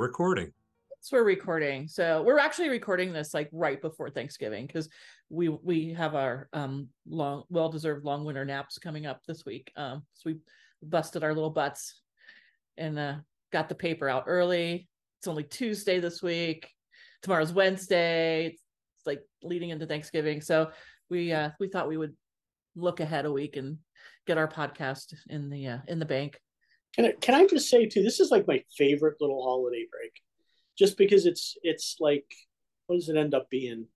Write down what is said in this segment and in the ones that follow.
recording. So we're recording. So we're actually recording this like right before Thanksgiving because we we have our um long well deserved long winter naps coming up this week. Um so we busted our little butts and uh got the paper out early. It's only Tuesday this week. Tomorrow's Wednesday. It's, it's like leading into Thanksgiving. So we uh we thought we would look ahead a week and get our podcast in the uh, in the bank. Can I, can I just say too, this is like my favorite little holiday break, just because it's it's like what does it end up being,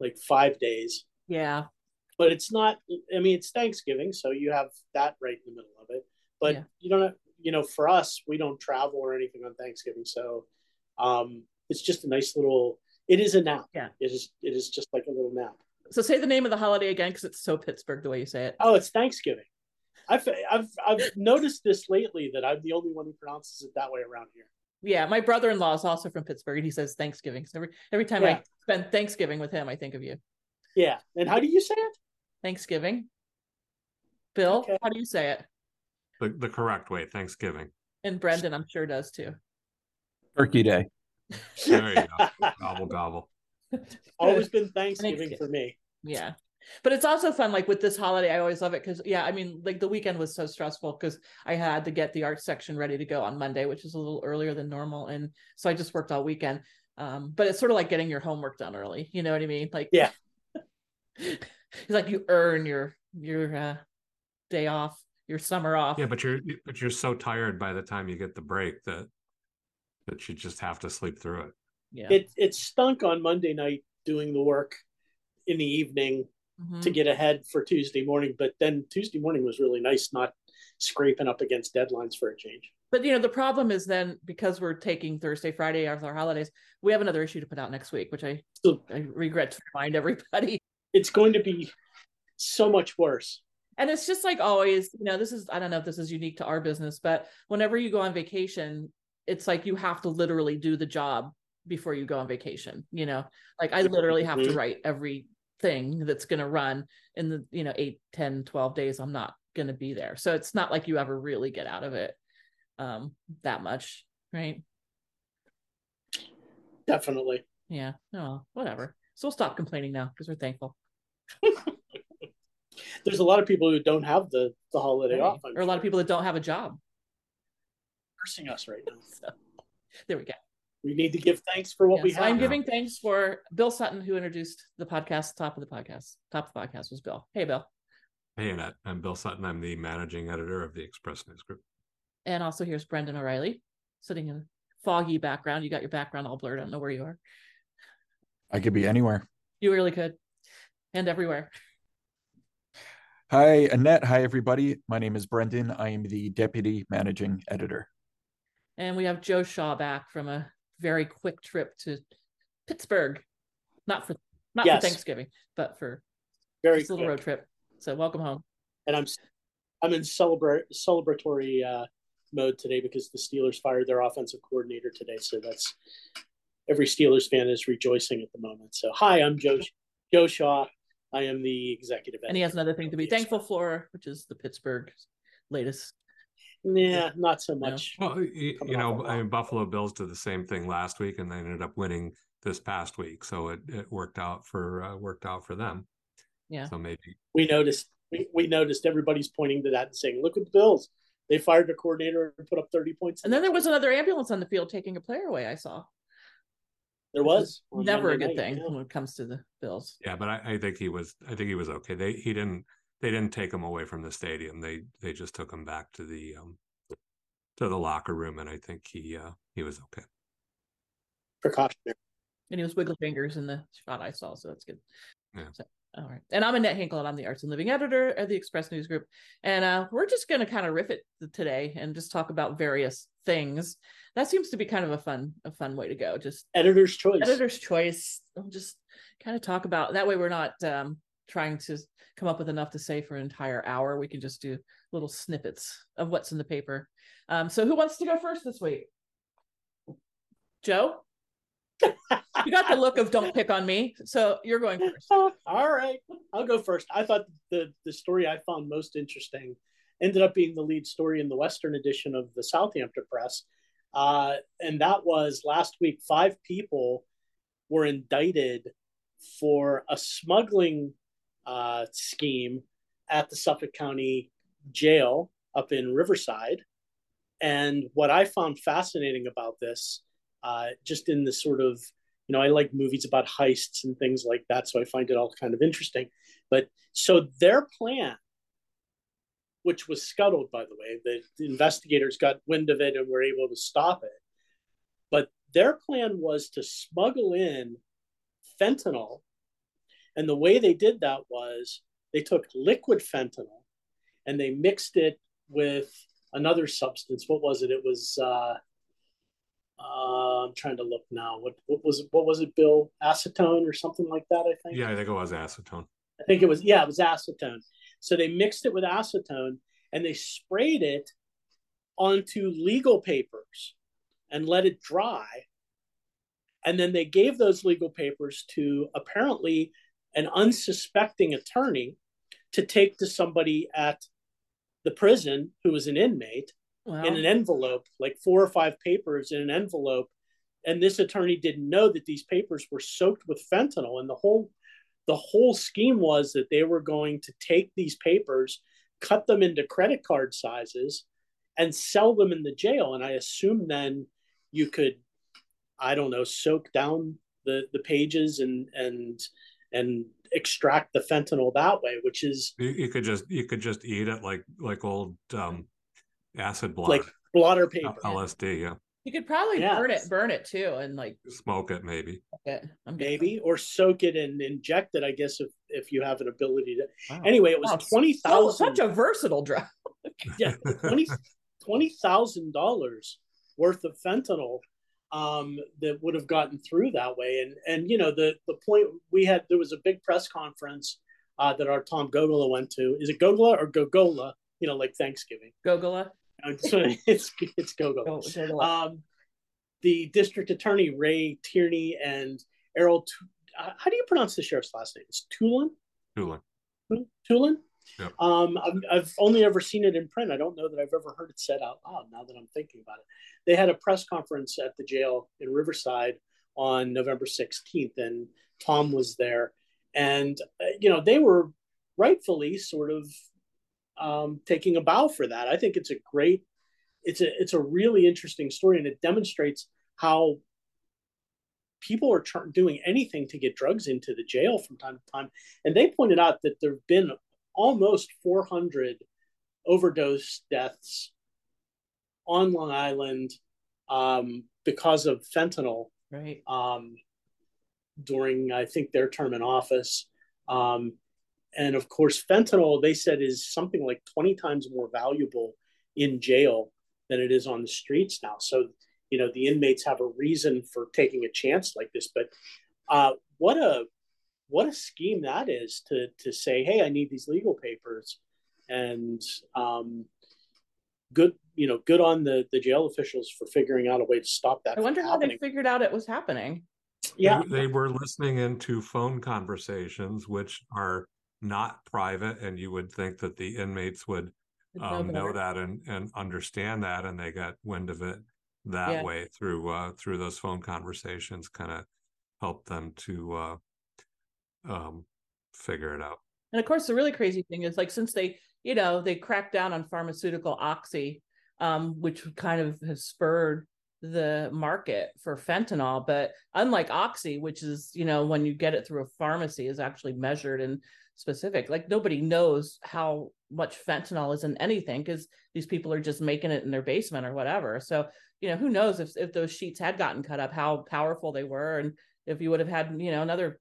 like five days? Yeah, but it's not. I mean, it's Thanksgiving, so you have that right in the middle of it. But yeah. you don't, Have, you know, for us, we don't travel or anything on Thanksgiving, so um, it's just a nice little. It is a nap. Yeah, it is. It is just like a little nap. So say the name of the holiday again, because it's so Pittsburgh the way you say it. Oh, it's Thanksgiving. I've I've I've noticed this lately that I'm the only one who pronounces it that way around here. Yeah, my brother-in-law is also from Pittsburgh, and he says Thanksgiving. So every every time yeah. I spend Thanksgiving with him, I think of you. Yeah, and how do you say it? Thanksgiving. Bill, okay. how do you say it? The the correct way, Thanksgiving. And Brendan, I'm sure does too. Turkey Day. There you go. gobble gobble. Always been Thanksgiving, Thanksgiving for me. Yeah but it's also fun like with this holiday i always love it because yeah i mean like the weekend was so stressful because i had to get the art section ready to go on monday which is a little earlier than normal and so i just worked all weekend. Um, but it's sort of like getting your homework done early you know what i mean? Like yeah. it's like you earn your your uh, day off your summer off. Yeah but you're but you're so tired by the time you get the break that that you just have to sleep through it. Yeah. It it stunk on monday night doing the work in the evening mm-hmm. to get ahead for Tuesday morning. But then Tuesday morning was really nice, not scraping up against deadlines for a change. But you know, the problem is then because we're taking Thursday, Friday after our holidays, we have another issue to put out next week, which I so, I regret to remind everybody. It's going to be so much worse. And it's just like always, you know, this is I don't know if this is unique to our business, but whenever you go on vacation, it's like you have to literally do the job before you go on vacation you know like i literally have to mm-hmm. write every thing that's going to run in the you know 8 10 12 days i'm not going to be there. So it's not like you ever really get out of it um that much right? Definitely. Yeah. No whatever. So we'll stop complaining now because we're thankful. There's a lot of people who don't have the the holiday right. off I'm or a lot of people that don't have a job. Cursing us right now. So, there we go we need to give thanks for what yes, we have. I'm giving thanks for Bill Sutton, who introduced the podcast. Top of the podcast, top of the podcast was Bill. Hey, Bill. Hey, Annette. I'm Bill Sutton. I'm the managing editor of the Express News Group. And also here's Brendan O'Reilly, sitting in a foggy background. You got your background all blurred. I don't know where you are. I could be anywhere. You really could, and everywhere. Hi, Annette. Hi, everybody. My name is Brendan. I am the deputy managing editor. And we have Joe Shaw back from a very quick trip to Pittsburgh, not for not yes. for Thanksgiving, but for very this little road trip. So welcome home. And I'm I'm in celebrate celebratory uh, mode today because the Steelers fired their offensive coordinator today. So that's every Steelers fan is rejoicing at the moment. So hi, I'm Joe Joe Shaw. I am the executive. And he has another thing to be thankful for, which is the Pittsburgh latest yeah, not so much. Well, you, you know, I mean, Buffalo Bills did the same thing last week, and they ended up winning this past week, so it, it worked out for uh, worked out for them. Yeah. So maybe we noticed we, we noticed everybody's pointing to that and saying, "Look at the Bills! They fired the coordinator and put up thirty points." And then there was another ambulance on the field taking a player away. I saw. There was never Monday a good night, thing yeah. when it comes to the Bills. Yeah, but I, I think he was. I think he was okay. They he didn't they didn't take him away from the stadium. They they just took him back to the um to the locker room, and I think he uh he was okay. Precautionary. And he was wiggling fingers in the shot I saw, so that's good. Yeah. So, all right. And I'm Annette Hinkle, and I'm the Arts and Living editor at the Express News Group. And uh, we're just going to kind of riff it today and just talk about various things. That seems to be kind of a fun a fun way to go. Just editor's choice. Editor's choice. We'll just kind of talk about that way. We're not um, trying to come up with enough to say for an entire hour. We can just do little snippets of what's in the paper. Um, so who wants to go first this week? Joe? you got the look of don't pick on me. So you're going first. All right. I'll go first. I thought the the story I found most interesting ended up being the lead story in the Western edition of the Southampton Press. Uh, and that was last week, five people were indicted for a smuggling uh, scheme at the Suffolk County Jail up in Riverside. And what I found fascinating about this, uh, just in the sort of, you know, I like movies about heists and things like that. So I find it all kind of interesting. But so their plan, which was scuttled, by the way, the, the investigators got wind of it and were able to stop it. But their plan was to smuggle in fentanyl. And the way they did that was they took liquid fentanyl and they mixed it with another substance. What was it? It was uh, uh, I'm trying to look now. What what was it, what was it, Bill? Acetone or something like that, I think. Yeah, I think it was acetone. I think it was yeah, it was acetone. So they mixed it with acetone and they sprayed it onto legal papers and let it dry. And then they gave those legal papers to apparently an unsuspecting attorney to take to somebody at the prison who was an inmate wow. in an envelope, like four or five papers in an envelope. And this attorney didn't know that these papers were soaked with fentanyl. And the whole the whole scheme was that they were going to take these papers, cut them into credit card sizes, and sell them in the jail. And I assume then you could, I don't know, soak down the the pages and and and extract the fentanyl that way, which is you, you could just you could just eat it like like old um, acid blotter, like blotter paper, LSD. Yeah, you could probably yeah. burn it, burn it too, and like smoke it maybe. Okay, maybe or soak it and inject it. I guess if if you have an ability to. Wow. Anyway, it was wow. twenty thousand. Such a versatile drug. yeah, twenty twenty thousand dollars worth of fentanyl um, that would have gotten through that way. And and you know the the point we had there was a big press conference uh, that our Tom Gogola went to. Is it Gogola or Gogola? You know, like Thanksgiving. Gogola. it's it's Gogola. Um, the district attorney Ray Tierney and Errol. Uh, how do you pronounce the sheriff's last name? It's Toulon. Toulon. Toulon. Um, I've, only ever seen it in print. I don't know that I've ever heard it said out loud. Now that I'm thinking about it, they had a press conference at the jail in Riverside on November 16th, and Tom was there, and uh, you know they were rightfully sort of um, taking a bow for that. I think it's a great, it's a it's a really interesting story, and it demonstrates how people are doing anything to get drugs into the jail from time to time. And they pointed out that there have been almost 400 overdose deaths on Long Island um, because of fentanyl. Right. Um, during, I think, their term in office. Um, and of course, fentanyl, they said, is something like 20 times more valuable in jail than it is on the streets now. So, you know, the inmates have a reason for taking a chance like this. But uh, what a what a scheme that is to to say, hey, I need these legal papers, and um, good, you know, good on the the jail officials for figuring out a way to stop that. I wonder how happening. they figured out it was happening. Yeah, they, they were listening into phone conversations, which are not private, and you would think that the inmates would um, know that and and understand that, and they got wind of it that yeah. way through uh, through those phone conversations, kind of helped them to uh, um, figure it out. And of course, the really crazy thing is like since they, you know, they cracked down on pharmaceutical oxy, um, which kind of has spurred the market for fentanyl. But unlike oxy, which is, you know, when you get it through a pharmacy, is actually measured and specific. Like nobody knows how much fentanyl is in anything because these people are just making it in their basement or whatever. So, you know, who knows if if those sheets had gotten cut up, how powerful they were, and if you would have had, you know, another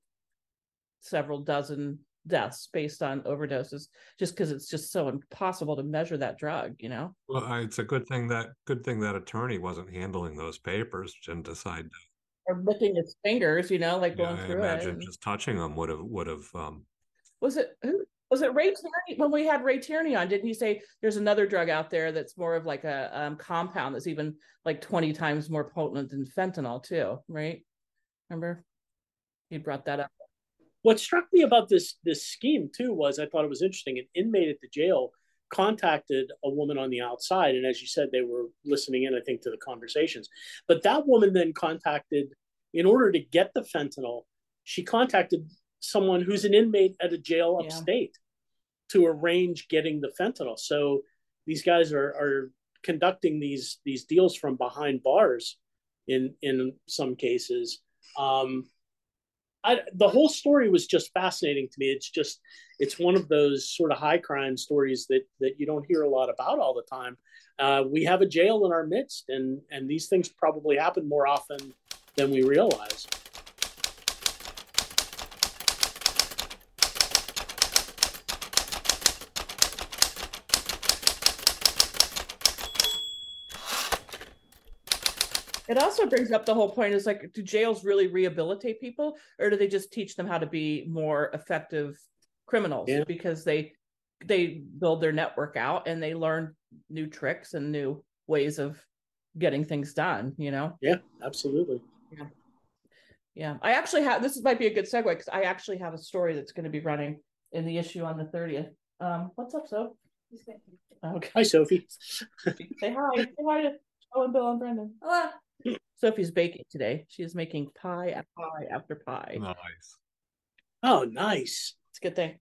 several dozen deaths based on overdoses just because it's just so impossible to measure that drug you know well it's a good thing that good thing that attorney wasn't handling those papers and decide to or licking his fingers you know like going yeah, through I imagine it and... just touching them would have would have um was it who was it Ray Tierney when we had Ray Tierney on? Didn't he say there's another drug out there that's more of like a um, compound that's even like 20 times more potent than fentanyl too, right? Remember? He brought that up. What struck me about this this scheme too was I thought it was interesting. An inmate at the jail contacted a woman on the outside, and as you said, they were listening in, I think, to the conversations. But that woman then contacted, in order to get the fentanyl, she contacted someone who's an inmate at a jail upstate to arrange getting the fentanyl. So these guys are are conducting these these deals from behind bars in in some cases. Um, I, the whole story was just fascinating to me. It's just it's one of those sort of high crime stories that that you don't hear a lot about all the time. Uh, we have a jail in our midst, and and these things probably happen more often than we realize. It also brings up the whole point is like, do jails really rehabilitate people or do they just teach them how to be more effective criminals Yeah. because they they build their network out and they learn new tricks and new ways of getting things done, you know? Yeah, absolutely. Yeah. Yeah. I actually have this might be a good segue because I actually have a story that's going to be running in the issue on the 30th. Um, what's up, so? Okay. Hi, Sophie. Say hi. Say hi to Joe and Bill and Brendan. Hello. Sophie's baking today. She is making pie after pie after pie. nice Oh, nice. It's a good thing.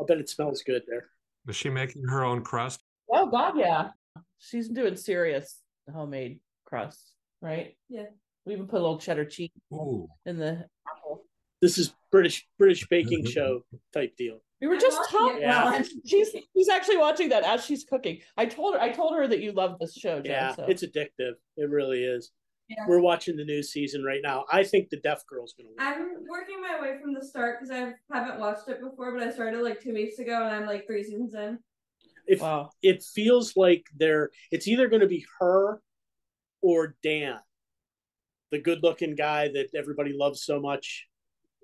I'll bet it smells good there. is she making her own crust Oh God, yeah. She's doing serious homemade crust, right? Yeah. We even put a little cheddar cheese Ooh. in the apple. This is British British baking show type deal. We were just talking. Yeah. She's she's actually watching that as she's cooking. I told her I told her that you love this show, Jen. Yeah, so. it's addictive. It really is. Yeah. We're watching the new season right now. I think the Deaf Girl's gonna win. I'm working my way from the start because I haven't watched it before, but I started like two weeks ago and I'm like three seasons in. If wow. it feels like they're, it's either going to be her or Dan, the good-looking guy that everybody loves so much.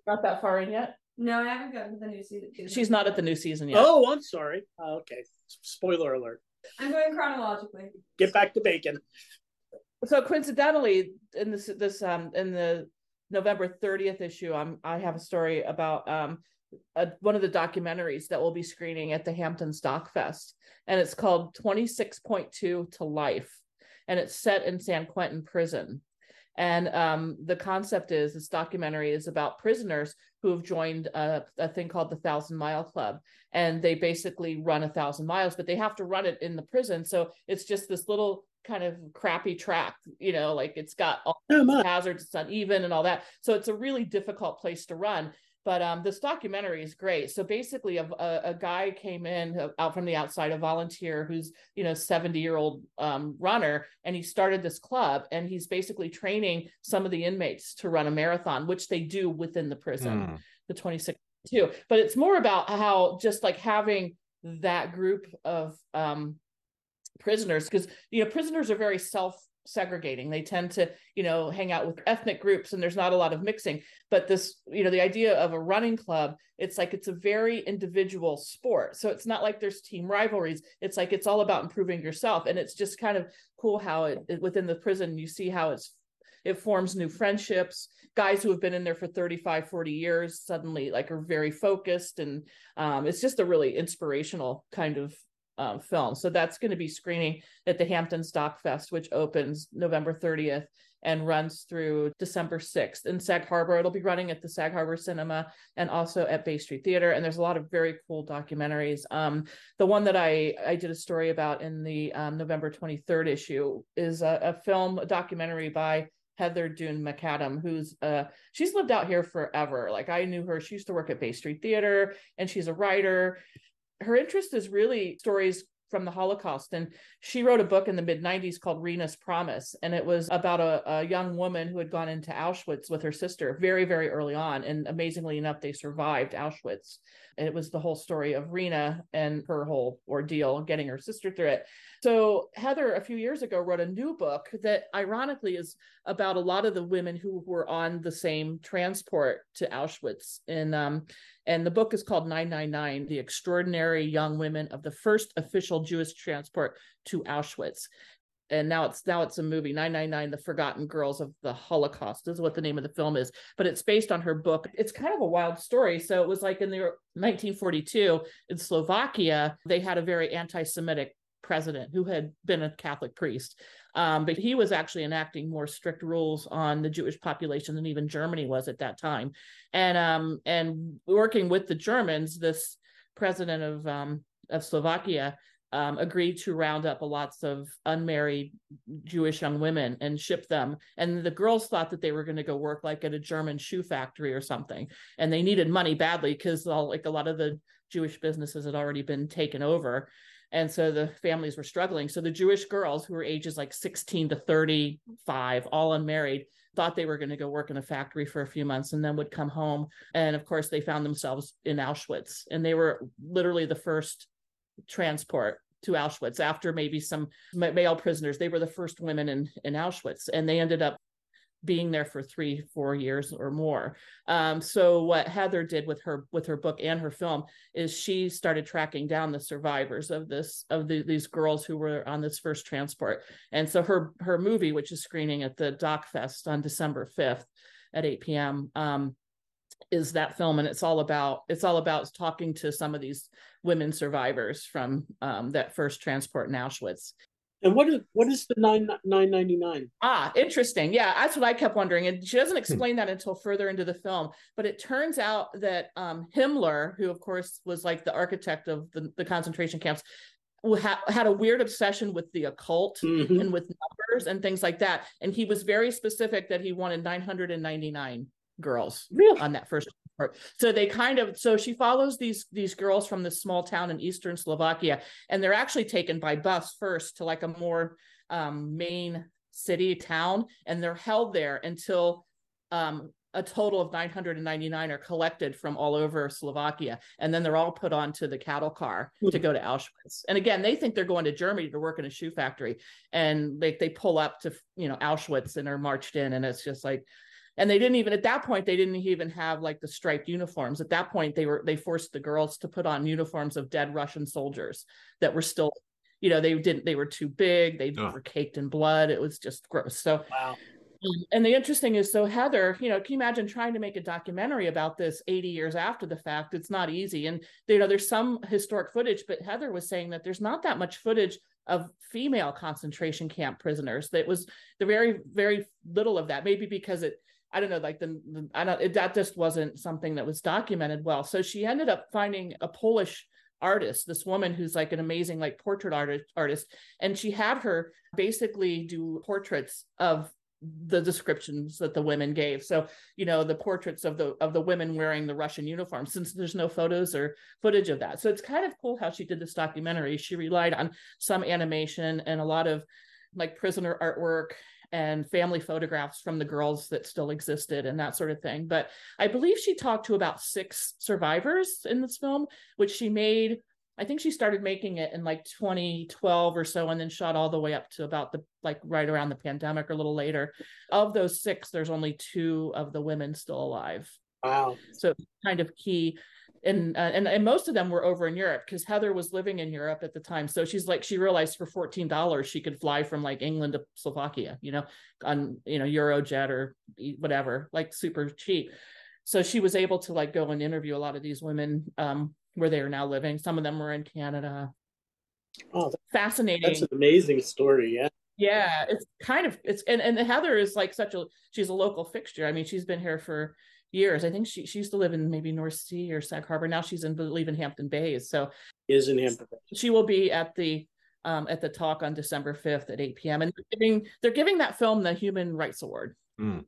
Not that far in yet. No, I haven't gotten to the new season. She's not at the new season yet. Oh, I'm sorry. Oh, okay, spoiler alert. I'm going chronologically. Get back to bacon. So coincidentally in this this um in the november 30th issue i'm i have a story about um a, one of the documentaries that we'll be screening at the hamptons doc fest and it's called 26.2 to life and it's set in san quentin prison and um, the concept is this documentary is about prisoners who have joined a, a thing called the Thousand Mile Club, and they basically run a thousand miles, but they have to run it in the prison. So it's just this little kind of crappy track, you know, like it's got all Oh, hazards, it's uneven and all that. So it's a really difficult place to run. But um, this documentary is great. So basically, a, a, a guy came in uh, out from the outside, a volunteer who's you know seventy year old um, runner, and he started this club, and he's basically training some of the inmates to run a marathon, which they do within the prison, Hmm. the twenty six two. But it's more about how just like having that group of um, prisoners, because you know prisoners are very self segregating they tend to you know hang out with ethnic groups and there's not a lot of mixing. But this you know the idea of a running club it's like it's a very individual sport. So it's not like there's team rivalries. It's like it's all about improving yourself. And it's just kind of cool how it, it within the prison you see how it's it forms new friendships. Guys who have been in there for 35 40 years suddenly like are very focused and um, it's just a really inspirational kind of um, film. So that's going to be screening at the Hamptons Doc Fest, which opens November 30th and runs through December 6th in Sag Harbor. It'll be running at the Sag Harbor Cinema and also at Bay Street Theater. And there's a lot of very cool documentaries. Um, the one that I I did a story about in the um, November 23rd issue is a, a film a documentary by Heather Dune Macadam, who's uh she's lived out here forever. Like I knew her, she used to work at Bay Street Theater and she's a writer her interest is really stories from the Holocaust. And she wrote a book in the mid 90s called Rena's Promise. And it was about a, a, young woman who had gone into Auschwitz with her sister very, very early on. And amazingly enough, they survived Auschwitz. It was the whole story of Rena and her whole ordeal getting her sister through it. So Heather, a few years ago, wrote a new book that ironically is about a lot of the women who were on the same transport to Auschwitz. And um, and the book is called 999: The Extraordinary Young Women of the First Official Jewish Transport to Auschwitz. And now it's now it's a movie 999 The Forgotten Girls of the Holocaust is what the name of the film is but it's based on her book it's kind of a wild story so it was like in the 1942 in Slovakia they had a very anti-semitic president who had been a Catholic priest. Um, but he was actually enacting more strict rules on the Jewish population than even Germany was at that time. And um, and working with the Germans, this president of um, of Slovakia um, agreed to round up lots of unmarried Jewish young women and ship them. And the girls thought that they were going to go work like at a German shoe factory or something. And they needed money badly because like a lot of the Jewish businesses had already been taken over and so the families were struggling so the jewish girls who were ages like 16 to 35 all unmarried thought they were going to go work in a factory for a few months and then would come home and of course they found themselves in auschwitz and they were literally the first transport to auschwitz after maybe some male prisoners. They were the first women in in auschwitz and they ended up being there for three four years or more. Um, so what heather did with her with her book and her film is she started tracking down the survivors of this of the, these girls who were on this first transport. And so her her movie which is screening at the doc fest on december 5th at 8 p.m um, is that film and it's all about it's all about talking to some of these women survivors from um, that first transport in auschwitz and what is what is the nine nine ninety nine? Ah, interesting. Yeah, that's what I kept wondering. And she doesn't hmm. explain that until further into the film. But it turns out that um, Himmler, who of course was like the architect of the, the concentration camps, had a weird obsession with the occult mm-hmm. and with numbers and things like that. And he was very specific that he wanted 999 girls really? on that first part. So they kind of so she follows these these girls from this small town in eastern Slovakia, and they're actually taken by bus first to like a more um, main city town, and they're held there until um, a total of 999 are collected from all over Slovakia, and then they're all put onto the cattle car to go to Auschwitz. And again, they think they're going to Germany to work in a shoe factory, and they they pull up to you know Auschwitz and are marched in, and it's just like and they didn't even at that point they didn't even have like the striped uniforms. At that point they were they forced the girls to put on uniforms of dead russian soldiers that were still you know they didn't they were too big. They oh. were caked in blood. It was just gross. So wow. um, and the interesting is so heather you know can you imagine trying to make a documentary about this 80 years after the fact? It's not easy. And you know there's some historic footage but heather was saying that there's not that much footage of female concentration camp prisoners. That was the very very little of that. Maybe because it I don't know, like the, the I don't it, that just wasn't something that was documented well. So she ended up finding a Polish artist, this woman who's like an amazing like portrait artist artist, and she had her basically do portraits of the descriptions that the women gave. So you know the portraits of the of the women wearing the russian uniform since there's no photos or footage of that. So it's kind of cool how she did this documentary. She relied on some animation and a lot of like prisoner artwork and family photographs from the girls that still existed and that sort of thing. But I believe she talked to about six survivors in this film, which she made. I think she started making it in like 2012 or so, and then shot all the way up to about the like right around the pandemic or a little later. Of those six, there's only two of the women still alive. Wow. So kind of key and uh, and and most of them were over in Europe because Heather was living in Europe at the time. So she's like she realized for fourteen dollars she could fly from like England to Slovakia, you know, on you know Eurojet or whatever, like super cheap. So she was able to like go and interview a lot of these women um, where they are now living. Some of them were in Canada. Oh, fascinating! That's an amazing story. Yeah. Yeah, it's kind of it's and and Heather is like such a she's a local fixture. I mean, she's been here for years. I think she she used to live in maybe North Sea or Sag Harbor. Now she's in believe in Hampton Bays. So is in Hampton. She will be at the um, at the talk on December fifth at eight p.m. and they're giving they're giving that film the Human Rights Award. Mm.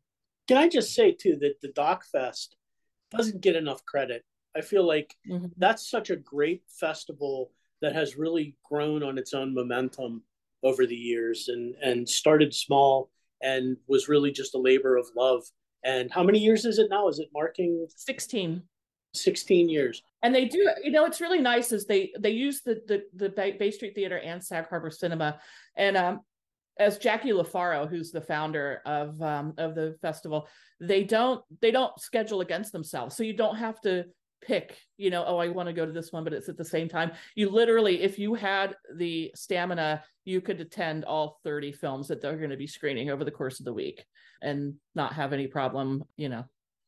Can I just say too that the Doc Fest doesn't get enough credit. I feel like mm-hmm. that's such a great festival that has really grown on its own momentum over the years and and started small and was really just a labor of love. And how many years is it now? Is it marking 16 16 years? And they do you know it's really nice is they they use the the the bay street theater and sag harbor cinema. And um as jacqui lofaro who's the founder of um of the festival they don't they don't schedule against themselves. So you don't have to pick you know oh i want to go to this one but it's at the same time you literally if you had the stamina you could attend all 30 films that they're going to be screening over the course of the week and not have any problem you know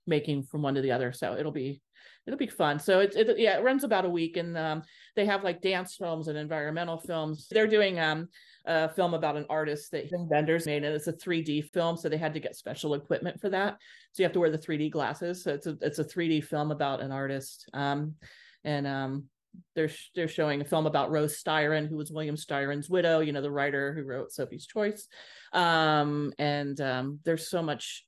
making from one to the other so it'll be it'll be fun. So it's it, yeah, it runs about a week, and um, they have like dance films and environmental films. They're doing um, a film about an artist that Wenders made, and it's a 3D film, so they had to get special equipment for that. So you have to wear the 3D glasses. So it's a it's a 3D film about an artist. Um, and um, they're they're showing a film about Rose Styron, who was William Styron's widow, you know, the writer who wrote Sophie's Choice. Um, and um, there's so much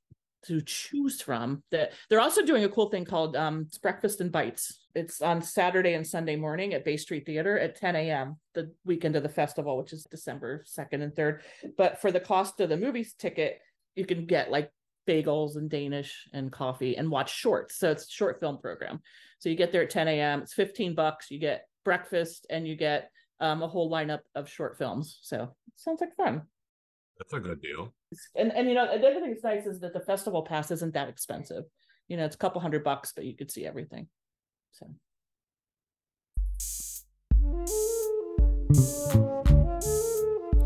to choose from that they're also doing a cool thing called um, breakfast and bites. It's on saturday and sunday morning at bay street theater at 10 a.m the weekend of the festival which is december 2nd and 3rd but for the cost of the movie ticket you can get like bagels and danish and coffee and watch shorts. So it's a short film program. So you get there at 10 a.m it's 15 bucks you get breakfast and you get um, a whole lineup of short films. So sounds like fun. That's a good deal. And and you know the other thing that's nice is that the festival pass isn't that expensive. You know, it's a couple hundred bucks, but you could see everything. So.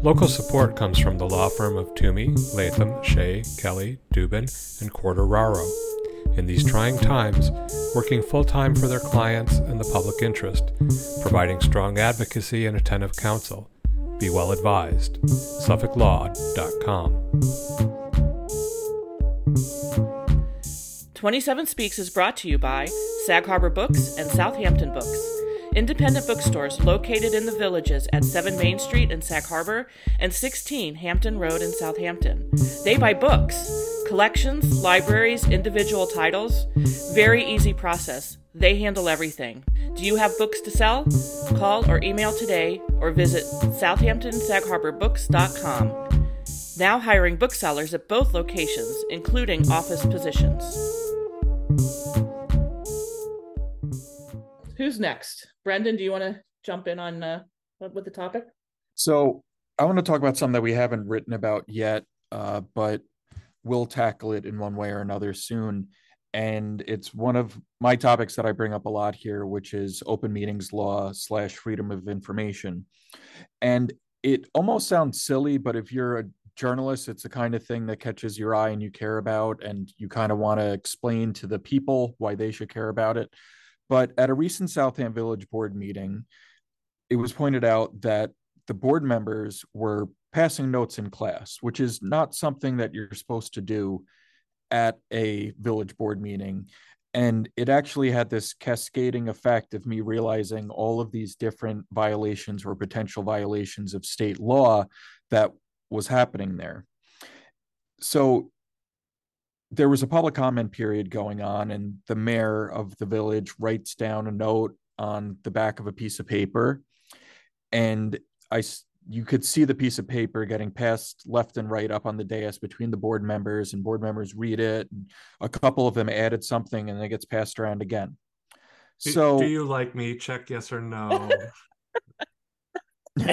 Local support comes from the law firm of Twomey, Latham, Shea, Kelley, Dubin, and Quartararo. In these trying times, working full time for their clients and the public interest, providing strong advocacy and attentive counsel be well advised. SuffolkLaw.com. 27 Speaks is brought to you by Sag Harbor Books and Southampton Books. Independent bookstores located in the villages at 7 Main Street in Sag Harbor and 16 Hampton Road in Southampton. They buy books, collections, libraries, individual titles. Very easy process. They handle everything. Do you have books to sell? Call or email today or visit southamptonsagharbourbooks.com. Now hiring booksellers at both locations, including office positions. Who's next? Brendan, do you want to jump in on uh, with the topic? So I want to talk about something that we haven't written about yet, uh, but we'll tackle it in one way or another soon and it's one of my topics that I bring up a lot here, which is open meetings law slash freedom of information. And it almost sounds silly, but if you're a journalist, it's the kind of thing that catches your eye and you care about, and you kind of want to explain to the people why they should care about it. But at a recent Southampton Village board meeting, it was pointed out that the board members were passing notes in class, which is not something that you're supposed to do at a village board meeting. And it actually had this cascading effect of me realizing all of these different violations or potential violations of state law that was happening there. So there was a public comment period going on and the mayor of the village writes down a note on the back of a piece of paper. And i you could see the piece of paper getting passed left and right up on the dais between the board members and board members read it and a couple of them added something and it gets passed around again. So do you like me? Check yes or no.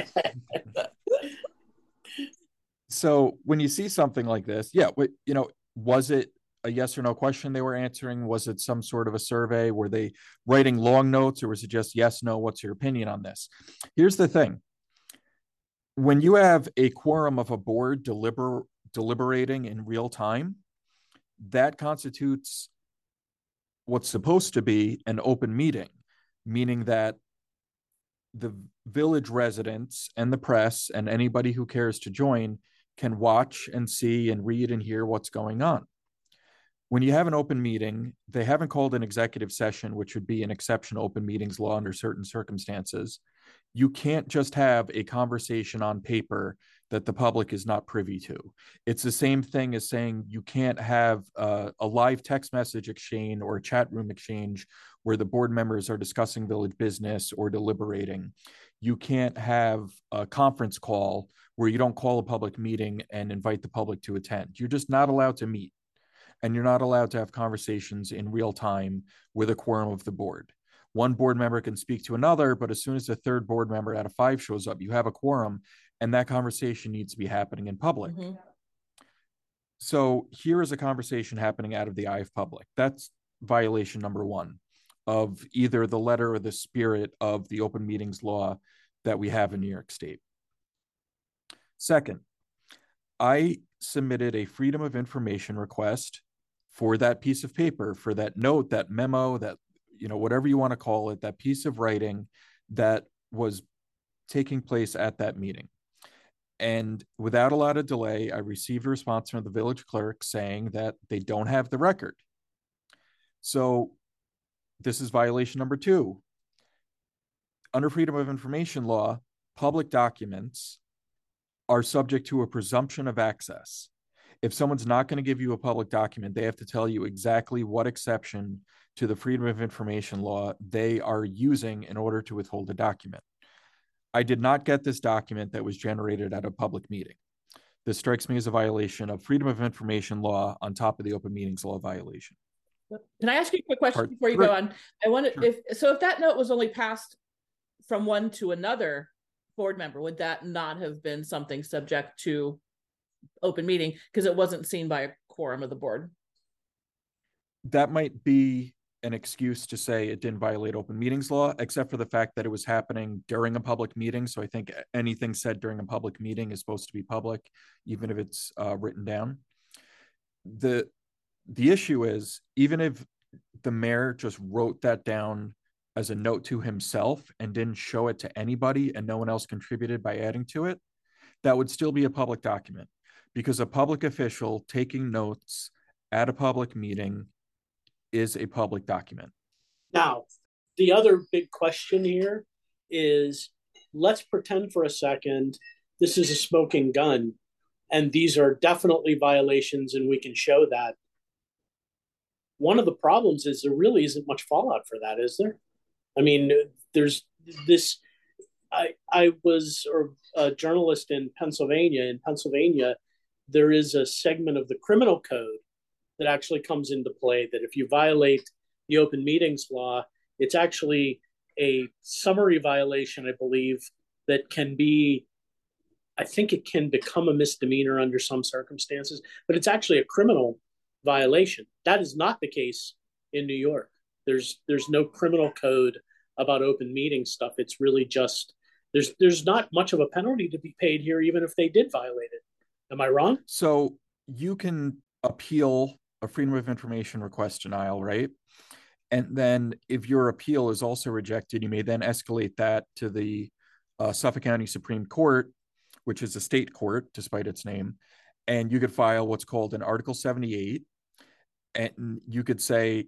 So when you see something like this yeah you know was it a yes or no question they were answering? Was it some sort of a survey? Were they writing long notes or was it just yes no? What's your opinion on this? Here's the thing. When you have a quorum of a board deliber- deliberating in real time, that constitutes what's supposed to be an open meeting, meaning that the village residents and the press and anybody who cares to join can watch and see and read and hear what's going on. When you have an open meeting, they haven't called an executive session, which would be an exception open meetings law under certain circumstances you can't just have a conversation on paper that the public is not privy to. It's the same thing as saying you can't have a live text message exchange or a chat room exchange where the board members are discussing village business or deliberating. You can't have a conference call where you don't call a public meeting and invite the public to attend. You're just not allowed to meet and you're not allowed to have conversations in real time with a quorum of the board. One board member can speak to another, but as soon as the third board member out of five shows up, you have a quorum and that conversation needs to be happening in public. Mm-hmm. So here is a conversation happening out of the eye of public. That's violation number one of either the letter or the spirit of the open meetings law that we have in New York State. Second, I submitted a freedom of information request for that piece of paper, for that note, that memo, that, you know, whatever you want to call it, that piece of writing that was taking place at that meeting. And without a lot of delay, I received a response from the village clerk saying that they don't have the record. So this is violation number two. Under Freedom of Information law, public documents are subject to a presumption of access. If someone's not going to give you a public document, they have to tell you exactly what exception to the Freedom of Information law they are using in order to withhold a document. I did not get this document that was generated at a public meeting. This strikes me as a violation of Freedom of Information law on top of the Open Meetings Law violation. Can I ask you a quick question Part before you three. go on? I wanted Sure. if so if that note was only passed from one to another board member, would that not have been something subject to open meeting because it wasn't seen by a quorum of the board? That might be an excuse to say it didn't violate open meetings law, except for the fact that it was happening during a public meeting. So I think anything said during a public meeting is supposed to be public, even if it's uh, written down. The the issue is even if the mayor just wrote that down as a note to himself and didn't show it to anybody and no one else contributed by adding to it, that would still be a public document because a public official taking notes at a public meeting is a public document. Now, the other big question here is let's pretend for a second this is a smoking gun and these are definitely violations and we can show that. One of the problems is there really isn't much fallout for that, is there? I mean, there's this. I I was a journalist in Pennsylvania. In Pennsylvania, there is a segment of the criminal code that actually comes into play that if you violate the open meetings law, it's actually a summary violation, I believe, that can be, I think it can become a misdemeanor under some circumstances, but it's actually a criminal violation. That is not the case in New York. There's there's no criminal code about open meeting stuff. It's really just there's there's not much of a penalty to be paid here, even if they did violate it. Am I wrong? So you can appeal a freedom of information request denial, right? And then if your appeal is also rejected, you may then escalate that to the uh, Suffolk County Supreme Court, which is a state court despite its name. And you could file what's called an Article 78. And you could say,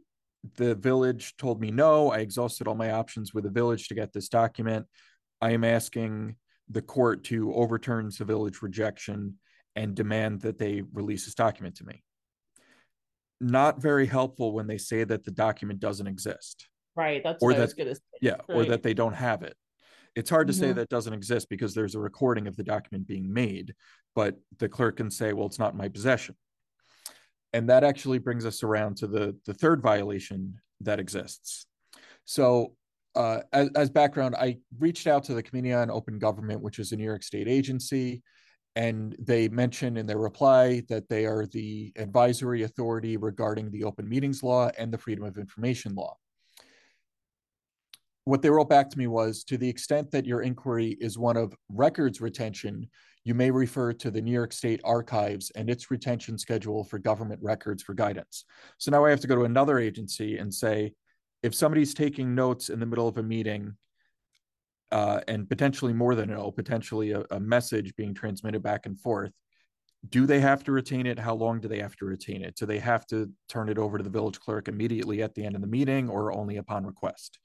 the village told me no. I exhausted all my options with the village to get this document. I am asking the court to overturn the village rejection and demand that they release this document to me. Not very helpful when they say that the document doesn't exist. Right. That's Or what I was gonna say. Yeah, or that they don't have it. It's hard to say Mhm. that doesn't exist because there's a recording of the document being made, but the clerk can say, well, it's not in my possession. And that actually brings us around to the, the third violation that exists. So uh, as, as background, I reached out to the Committee on Open Government, which is a New York State agency, and they mentioned in their reply that they are the advisory authority regarding the open meetings law and the freedom of information law. What they wrote back to me was to the extent that your inquiry is one of records retention, you may refer to the New York State Archives and its retention schedule for government records for guidance. So now I have to go to another agency and say, if somebody's taking notes in the middle of a meeting, uh, and potentially more than a potentially a, a message being transmitted back and forth, do they have to retain it? How long do they have to retain it? Do they have to turn it over to the village clerk immediately at the end of the meeting or only upon request?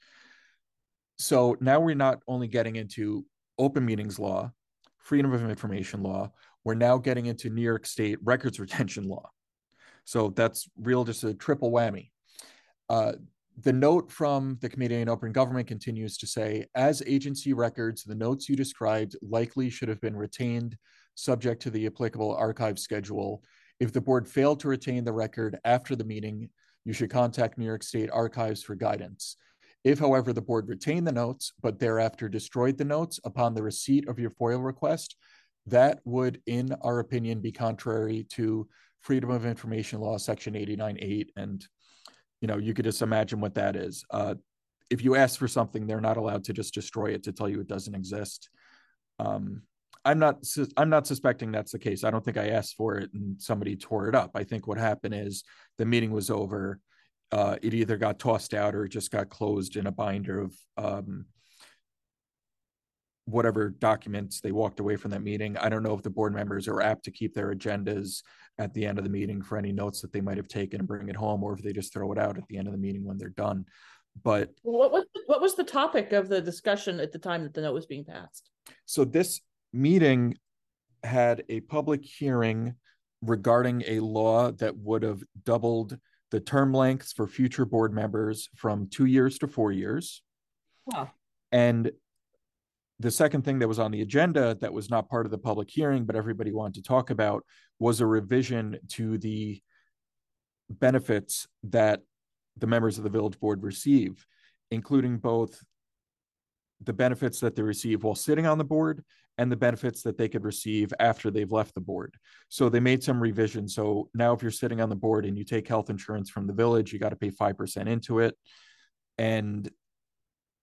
So now we're not only getting into open meetings law, freedom of information law, we're now getting into New York State records retention law. So that's real, just a triple whammy. Uh, the note from the Committee on Open Government continues to say, as agency records, the notes you described likely should have been retained subject to the applicable archive schedule. If the board failed to retain the record after the meeting, you should contact New York State Archives for guidance. If, however, the board retained the notes, but thereafter destroyed the notes upon the receipt of your FOIL request, that would, in our opinion, be contrary to Freedom of Information Law, Section 89.8. And, you know, you could just imagine what that is. Uh, if you ask for something, they're not allowed to just destroy it to tell you it doesn't exist. Um, I'm not I'm not suspecting that's the case. I don't think I asked for it and somebody tore it up. I think what happened is the meeting was over. Uh, it either got tossed out or it just got closed in a binder of um, whatever documents they walked away from that meeting. I don't know if the board members are apt to keep their agendas at the end of the meeting for any notes that they might have taken and bring it home, or if they just throw it out at the end of the meeting when they're done. But what was what was the topic of the discussion at the time that the note was being passed? So this meeting had a public hearing regarding a law that would have doubled the term lengths for future board members from two years to four years. Wow. And the second thing that was on the agenda that was not part of the public hearing, but everybody wanted to talk about was a revision to the benefits that the members of the village board receive, including both the benefits that they receive while sitting on the board and the benefits that they could receive after they've left the board. So they made some revisions. So now, if you're sitting on the board and you take health insurance from the village, you got to pay 5% into it. And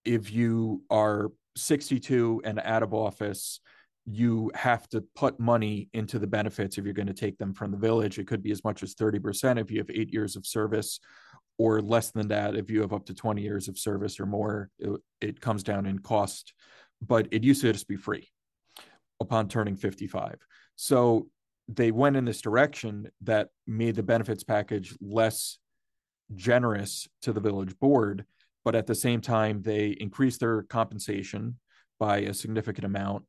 if you are 62 and out of office, you have to put money into the benefits if you're going to take them from the village. It could be as much as 30% if you have eight years of service, or less than that if you have up to 20 years of service or more. It, it comes down in cost, but it used to just be free upon turning 55. So they went in this direction that made the benefits package less generous to the village board, but at the same time, they increased their compensation by a significant amount.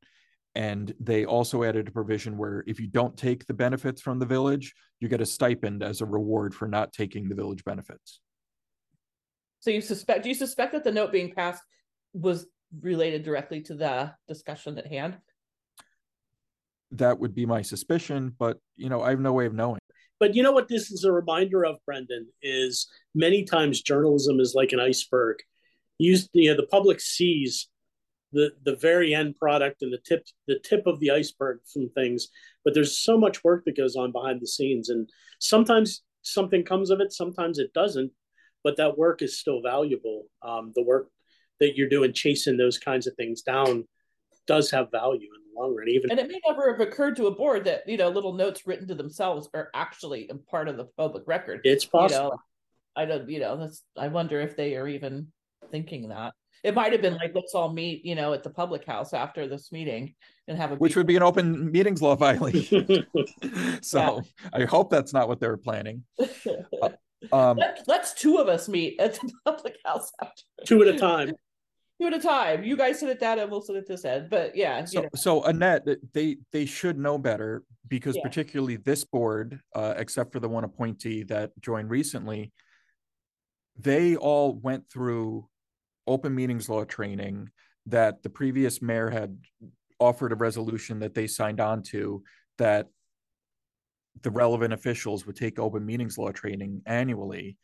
And they also added a provision where if you don't take the benefits from the village, you get a stipend as a reward for not taking the village benefits. So you suspect? Do you suspect that the note being passed was related directly to the discussion at hand? That would be my suspicion, but you know, I have no way of knowing. But you know what this is a reminder of, Brendan, is many times journalism is like an iceberg. You, you know, the public sees the the very end product and the tip the tip of the iceberg from things, but there's so much work that goes on behind the scenes, and sometimes something comes of it, sometimes it doesn't, but that work is still valuable. Um, the work that you're doing, chasing those kinds of things down, does have value long run. Even and it may never have occurred to a board that you know little notes written to themselves are actually a part of the public record. It's possible. You know, I don't. You know, that's. I wonder if they are even thinking that. It might have been like, let's all meet, you know, at the public house after this meeting and have a which would be an open meetings law violation. so I hope that's not what they were planning. Uh, um, Let, let's two of us meet at the public house after. Two at a time two at a time. You guys sit at that and we'll sit at this end. But yeah. So, so Annette, they they should know better because yeah. particularly this board, uh, except for the one appointee that joined recently, they all went through open meetings law training that the previous mayor had offered a resolution that they signed on to that the relevant officials would take open meetings law training annually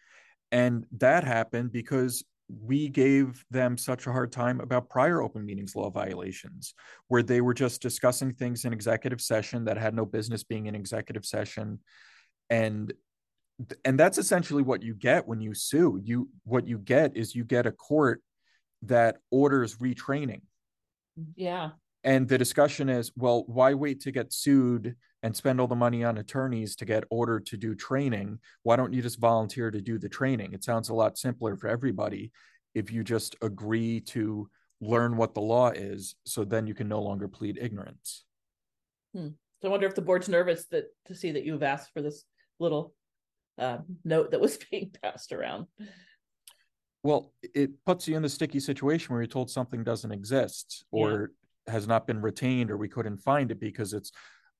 and that happened because we gave them such a hard time about prior open meetings law violations where they were just discussing things in executive session that had no business being in executive session. And and that's essentially what you get when you sue. You what you get is you get a court that orders retraining. Yeah. And the discussion is well why wait to get sued and spend all the money on attorneys to get ordered to do training why don't you just volunteer to do the training it sounds a lot simpler for everybody if you just agree to learn what the law is so then you can no longer plead ignorance hmm. so i wonder if the board's nervous that to see that you've asked for this little uh, note that was being passed around well it puts you in the sticky situation where you're told something doesn't exist or yeah. has not been retained or we couldn't find it because it's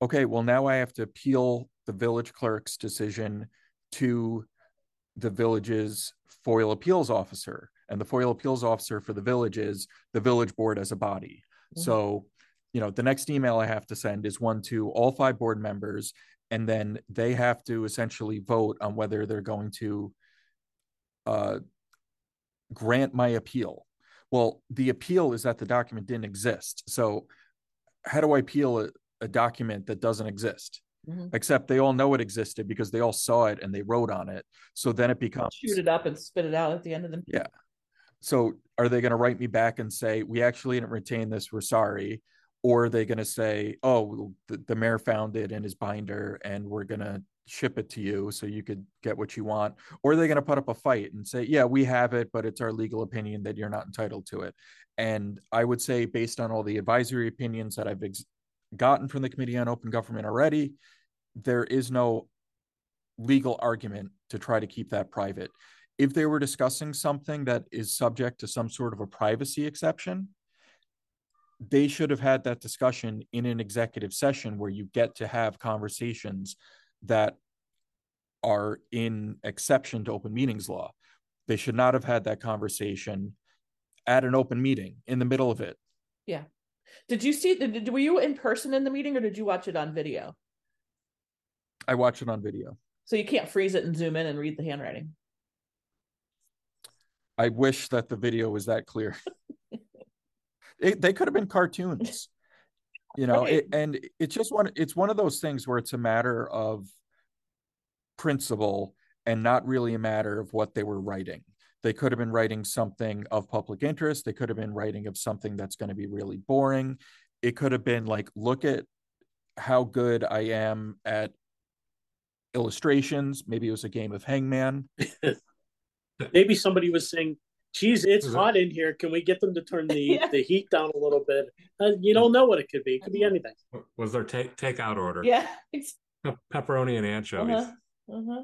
okay, well, now I have to appeal the village clerk's decision to the village's FOIL appeals officer. And the FOIL appeals officer for the village is the village board as a body. Mhm. So, you know, the next email I have to send is one to all five board members, and then they have to essentially vote on whether they're going to uh, grant my appeal. Well, the appeal is that the document didn't exist. So, how do I appeal a, document that doesn't exist? Mhm. Except they all know it existed because they all saw it and they wrote on it. So then it becomes Shoot it up and spit it out at the end of the. Yeah. so are they going to write me back and say we actually didn't retain this we're sorry or are they going to say oh the, the mayor found it in his binder and we're going to ship it to you so you could get what you want or are they going to put up a fight and say yeah we have it but it's our legal opinion that you're not entitled to it and i would say based on all the advisory opinions that i've ex- gotten from the committee on open government already there is no legal argument to try to keep that private if they were discussing something that is subject to some sort of a privacy exception, they should have had that discussion in an executive session where you get to have conversations that are in exception to open meetings law. They should not have had that conversation at an open meeting in the middle of it. Did you see, did, were you in person in the meeting or did you watch it on video? I watched it on video. So you can't freeze it and zoom in and read the handwriting. I wish that the video was that clear. it, they could have been cartoons, you know, Right. it, and it's just one. It's one of those things where it's a matter of principle and not really a matter of what they were writing. They could have been writing something of public interest. They could have been writing of something that's going to be really boring. It could have been like, look at how good I am at illustrations. Maybe it was a game of hangman. Maybe somebody was saying, "Geez, it's Is it- hot in here. Can we get them to turn the Yeah. the heat down a little bit?" Uh, you don't know what it could be. It could be anything. Was their take takeout order? Yeah. pepperoni and anchovies. Uh-huh. Uh-huh.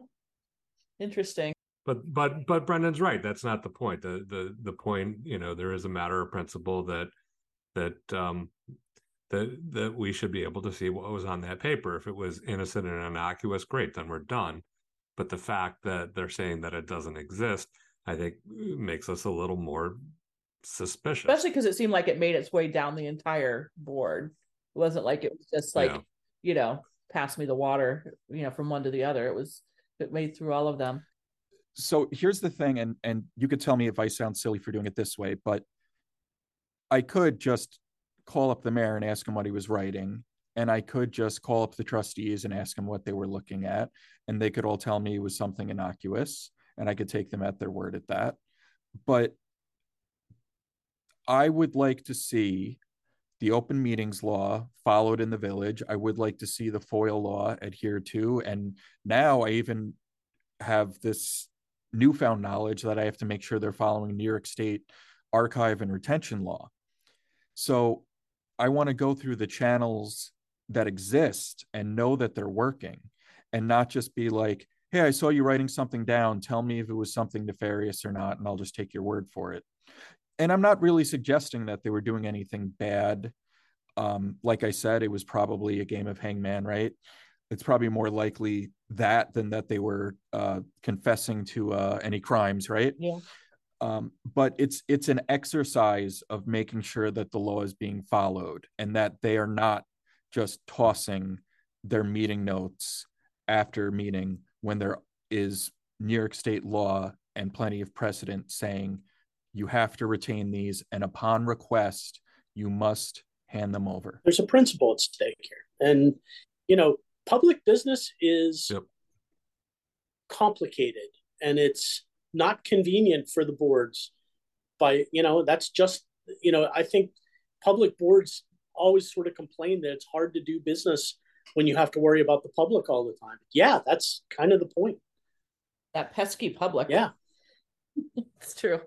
Interesting. But but but Brendan's right. That's not the point. The the the point, you know, there is a matter of principle that that um that that we should be able to see what was on that paper. If it was innocent and innocuous, great, then we're done. But the fact that they're saying that it doesn't exist, I think makes us a little more suspicious. Especially because it seemed like it made its way down the entire board. It wasn't like it was just like, Yeah. you know, pass me the water, you know, from one to the other. It was it made through all of them. So here's the thing and and you could tell me if i sound silly for doing it this way but i could just call up the mayor and ask him what he was writing and i could just call up the trustees and ask them what they were looking at and they could all tell me it was something innocuous and i could take them at their word at that. But i would like to see the open meetings law followed in the village. I would like to see the foil law adhered to and now i even have this newfound knowledge that I have to make sure they're following New York State archive and retention law. So I want to go through the channels that exist and know that they're working and not just be like, hey, I saw you writing something down. Tell me if it was something nefarious or not, and I'll just take your word for it. And I'm not really suggesting that they were doing anything bad. Um, like I said, it was probably a game of hangman, right? It's probably more likely that than that they were uh, confessing to uh, any crimes, right? Yeah. Um, but it's it's an exercise of making sure that the law is being followed and that they are not just tossing their meeting notes after meeting when there is New York State law and plenty of precedent saying you have to retain these and upon request you must hand them over. There's a principle at stake here, and you know, public business is Yep. complicated, and it's not convenient for the boards. By you know, that's just you know, I think public boards always sort of complain that it's hard to do business when you have to worry about the public all the time. Yeah, that's kind of the point. That pesky public. Yeah. It's true.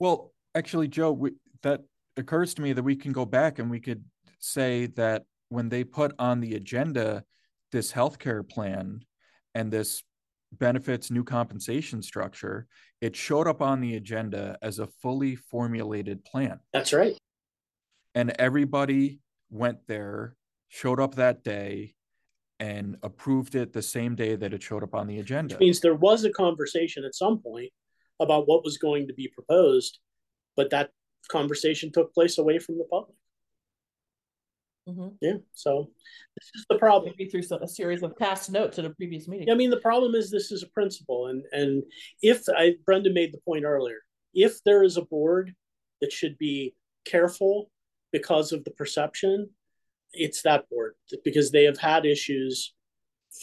Well, actually, Joe, we, that occurs to me that we can go back and we could say that when they put on the agenda this healthcare plan and this benefits new compensation structure, it showed up on the agenda as a fully formulated plan. That's right. And everybody went there, showed up that day, and approved it the same day that it showed up on the agenda. Which means there was a conversation at some point about what was going to be proposed, but that conversation took place away from the public. Mhm. Yeah, so this is the problem. Maybe through some, a series of past notes at a previous meeting. I mean, the problem is this is a principle, and and if I Brendan made the point earlier, if there is a board that should be careful because of the perception, it's that board because they have had issues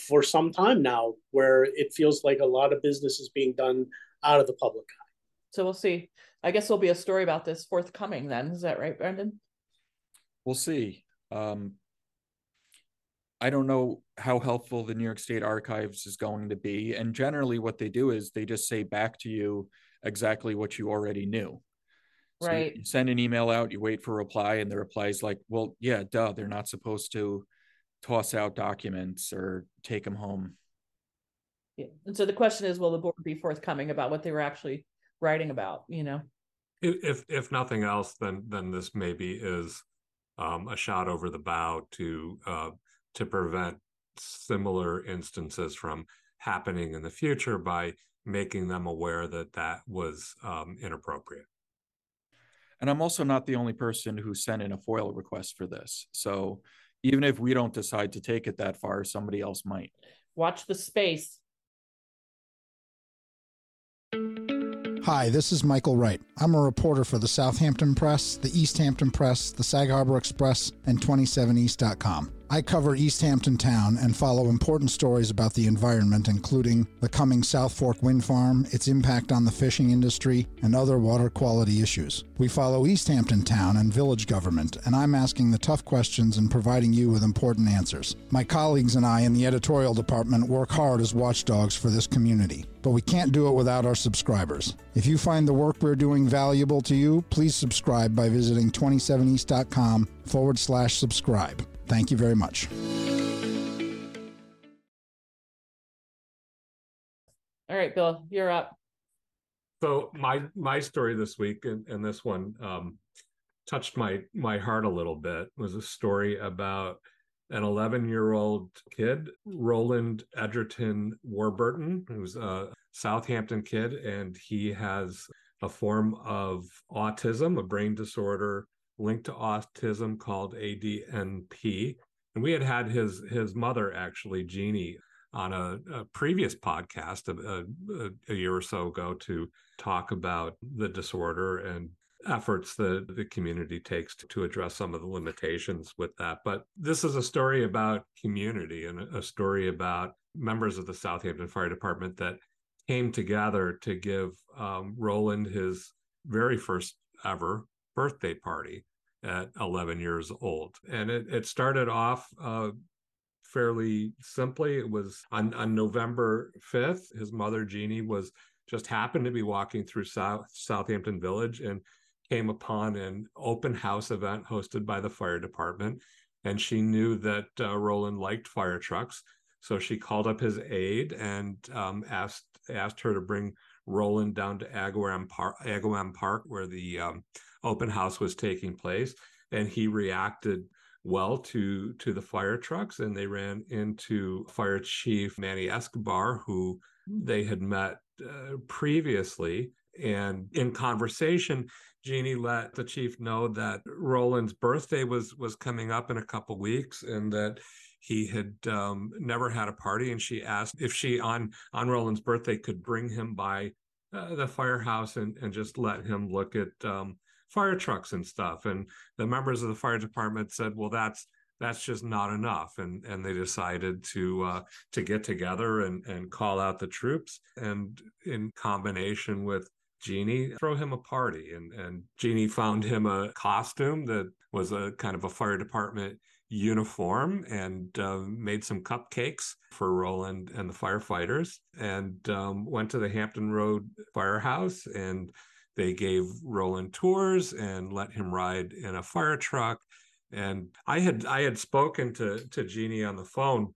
for some time now where it feels like a lot of business is being done out of the public eye. So we'll see. I guess there'll be a story about this forthcoming then. Is that right, Brendan? We'll see. Um, I don't know how helpful the New York State Archives is going to be. And generally, what they do is they just say back to you exactly what you already knew. So Right. You send an email out, you wait for a reply, and the reply is like, well, yeah, duh, they're not supposed to toss out documents or take them home. Yeah. And so the question is, will the board be forthcoming about what they were actually writing about? You know, If if, if nothing else, then then this maybe is um, a shot over the bow to uh, to prevent similar instances from happening in the future by making them aware that that was um, inappropriate. And I'm also not the only person who sent in a FOIL request for this. So even if we don't decide to take it that far, somebody else might. watch the space. Hi, this is Michael Wright. I'm a reporter for the Southampton Press, the East Hampton Press, the Sag Harbor Express, and 27east.com. I cover East Hampton Town and follow important stories about the environment, including the coming South Fork wind farm, its impact on the fishing industry, and other water quality issues. We follow East Hampton Town and village government, and I'm asking the tough questions and providing you with important answers. My colleagues and I in the editorial department work hard as watchdogs for this community, but we can't do it without our subscribers. If you find the work we're doing valuable to you, please subscribe by visiting 27east.com forward slash subscribe. Thank you very much. All right, Bill, you're up. So my my story this week, and, and this one um, touched my my heart a little bit, was a story about an 11 year old kid, Roland Edgerton Warburton, who's a Southampton kid, and he has a form of autism, a brain disorder linked to autism called ADNP. And we had had his his mother actually, Jeannie, on a, a previous podcast a, a, a, year or so ago to talk about the disorder and efforts that the community takes to, to address some of the limitations with that. But this is a story about community and a story about members of the Southampton Fire Department that came together to give um, Roland his very first ever birthday party at 11 years old. And it, it started off uh, fairly simply. It was on, on November 5th. His mother, Jeannie, was just happened to be walking through South Southampton Village and came upon an open house event hosted by the fire department. And she knew that uh, Roland liked fire trucks. So she called up his aide and um, asked asked her to bring Roland down to Agawam Park, Park where the um, open house was taking place. And he reacted well to to the fire trucks and they ran into fire chief manny escobar who they had met uh, previously and in conversation jeannie let the chief know that roland's birthday was was coming up in a couple weeks and that he had um, never had a party and she asked if she on on roland's birthday could bring him by uh, the firehouse and and just let him look at um, fire trucks and stuff. And the members of the fire department said well that's that's just not enough. And and they decided to uh, to get together and and call out the troops. And in combination with Jeannie throw him a party. And and Jeannie found him a costume that was a kind of a fire department uniform and uh, made some cupcakes for Roland and the firefighters. And um, went to the Hampton Road firehouse and they gave Roland tours and let him ride in a fire truck. And I had I had spoken to to Jeannie on the phone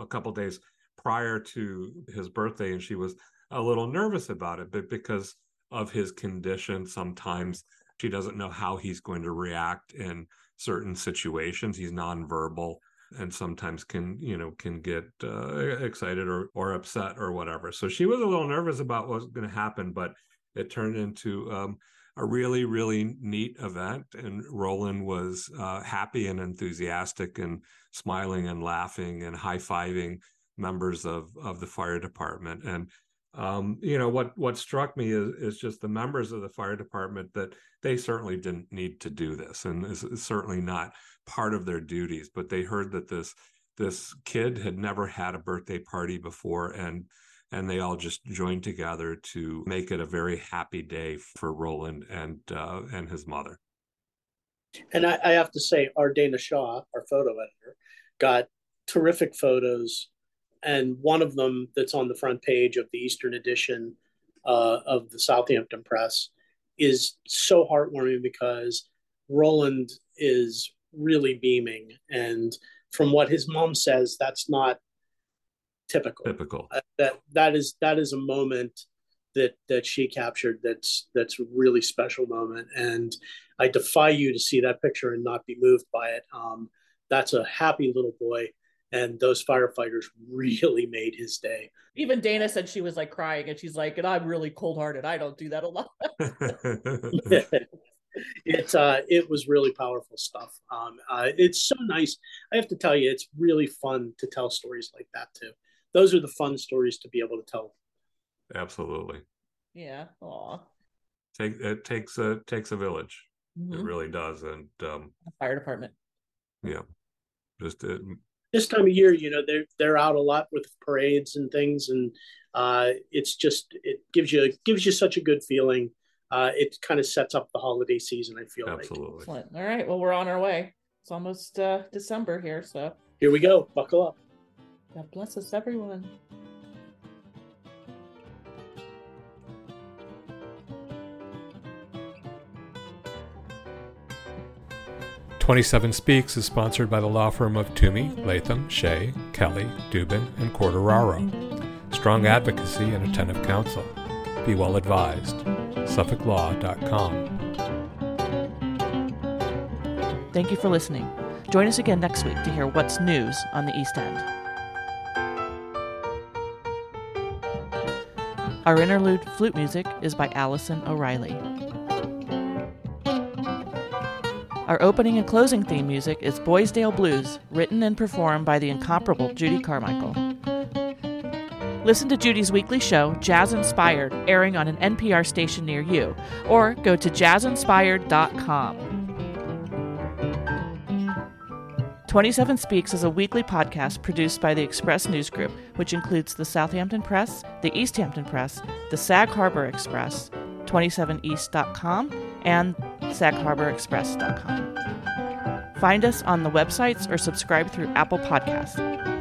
a couple days prior to his birthday, and she was a little nervous about it, but because of his condition, sometimes she doesn't know how he's going to react in certain situations. He's nonverbal. and sometimes can you know can get uh, excited or or upset or whatever so she was a little nervous about what was going to happen but it turned into um, a really really neat event and roland was uh, happy and enthusiastic and smiling and laughing and high-fiving members of of the fire department. And um, you know what what struck me is, is just the members of the fire department that they certainly didn't need to do this and is certainly not part of their duties but they heard that this this kid had never had a birthday party before and and they all just joined together to make it a very happy day for Roland and uh, and his mother. And I, I, have to say, our Dana Shaw, our photo editor, got terrific photos, and one of them that's on the front page of the Eastern edition uh, of the Southampton Press is so heartwarming because Roland is really beaming, and from what his mom says, that's not typical. Typical. Uh, that that is that is a moment that that she captured. That's that's a really special moment, and I defy you to see that picture and not be moved by it. Um, that's a happy little boy, and those firefighters really made his day. Even Dana said she was like crying, and she's like, "And I'm really cold hearted. I don't do that a lot." it's uh, it was really powerful stuff. Um, uh, it's so nice. I have to tell you, it's really fun to tell stories like that too those are the fun stories to be able to tell. Absolutely. Yeah. Aw. Take it takes a takes a village. Mm-hmm. It really does, and um, fire department. Yeah, just it, this time of year, you know, they're they're out a lot with parades and things, and uh, it's just it gives you gives you such a good feeling. Uh, it kind of sets up the holiday season. I feel absolutely. Like. All right, well, we're on our way. It's almost uh, December here, so here we go. Buckle up. God bless us, everyone. Twenty-seven Speaks is sponsored by the law firm of Twomey, Latham, Shea, Kelley, Dubin, and Quartararo. Strong advocacy and attentive counsel. Be well advised. SuffolkLaw.com. Thank you for listening. Join us again next week to hear what's news on the East End. Our interlude flute music is by Allison O'Reilly. Our opening and closing theme music is Boysdale Blues, written and performed by the incomparable Judy Carmichael. Listen to Judy's weekly show, Jazz Inspired, airing on an NPR station near you, or go to jazzinspired.com. 27 Speaks is a weekly podcast produced by the Express News Group, which includes the Southampton Press, the East Hampton Press, the Sag Harbor Express, 27east.com, and sagharborexpress.com. Find us on the websites or subscribe through Apple Podcasts.